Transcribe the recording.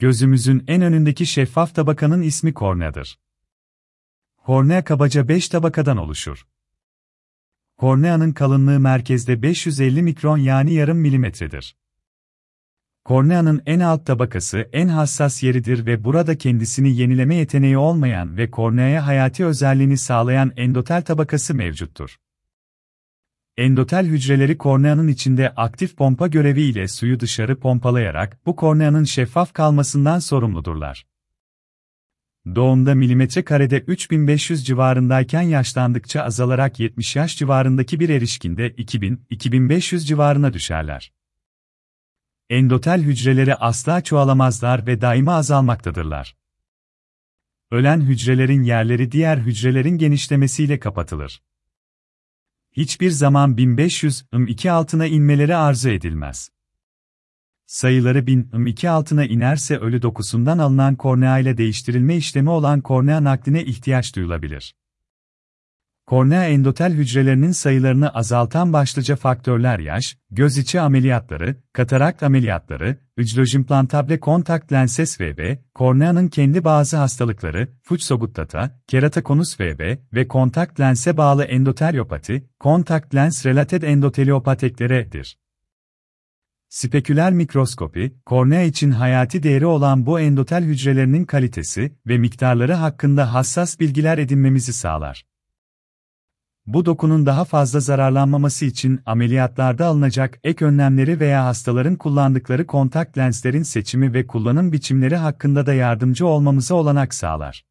Gözümüzün en önündeki şeffaf tabakanın ismi korneadır. Kornea kabaca 5 tabakadan oluşur. Korneanın kalınlığı merkezde 550 mikron yani yarım milimetredir. Korneanın en alt tabakası en hassas yeridir ve burada kendisini yenileme yeteneği olmayan ve korneaya hayati özelliğini sağlayan endotel tabakası mevcuttur. Endotel hücreleri korneanın içinde aktif pompa görevi ile suyu dışarı pompalayarak bu korneanın şeffaf kalmasından sorumludurlar. Doğumda milimetre karede 3500 civarındayken yaşlandıkça azalarak 70 yaş civarındaki bir erişkinde 2000-2500 civarına düşerler. Endotel hücreleri asla çoğalamazlar ve daima azalmaktadırlar. Ölen hücrelerin yerleri diğer hücrelerin genişlemesiyle kapatılır. Hiçbir zaman 1500 ım2 altına inmeleri arzu edilmez. Sayıları 1000 ım2 altına inerse ölü dokusundan alınan kornea ile değiştirilme işlemi olan kornea nakline ihtiyaç duyulabilir. Kornea endotel hücrelerinin sayılarını azaltan başlıca faktörler yaş, göz içi ameliyatları, katarakt ameliyatları, üclojimplantabile kontakt lenses VB, korneanın kendi bazı hastalıkları, fuçsoguttata, keratokonus VB ve kontakt lense bağlı endoteliopati, kontakt lens related endoteliopatekleredir. Speküler mikroskopi, kornea için hayati değeri olan bu endotel hücrelerinin kalitesi ve miktarları hakkında hassas bilgiler edinmemizi sağlar. Bu dokunun daha fazla zararlanmaması için ameliyatlarda alınacak ek önlemleri veya hastaların kullandıkları kontak lenslerin seçimi ve kullanım biçimleri hakkında da yardımcı olmamıza olanak sağlar.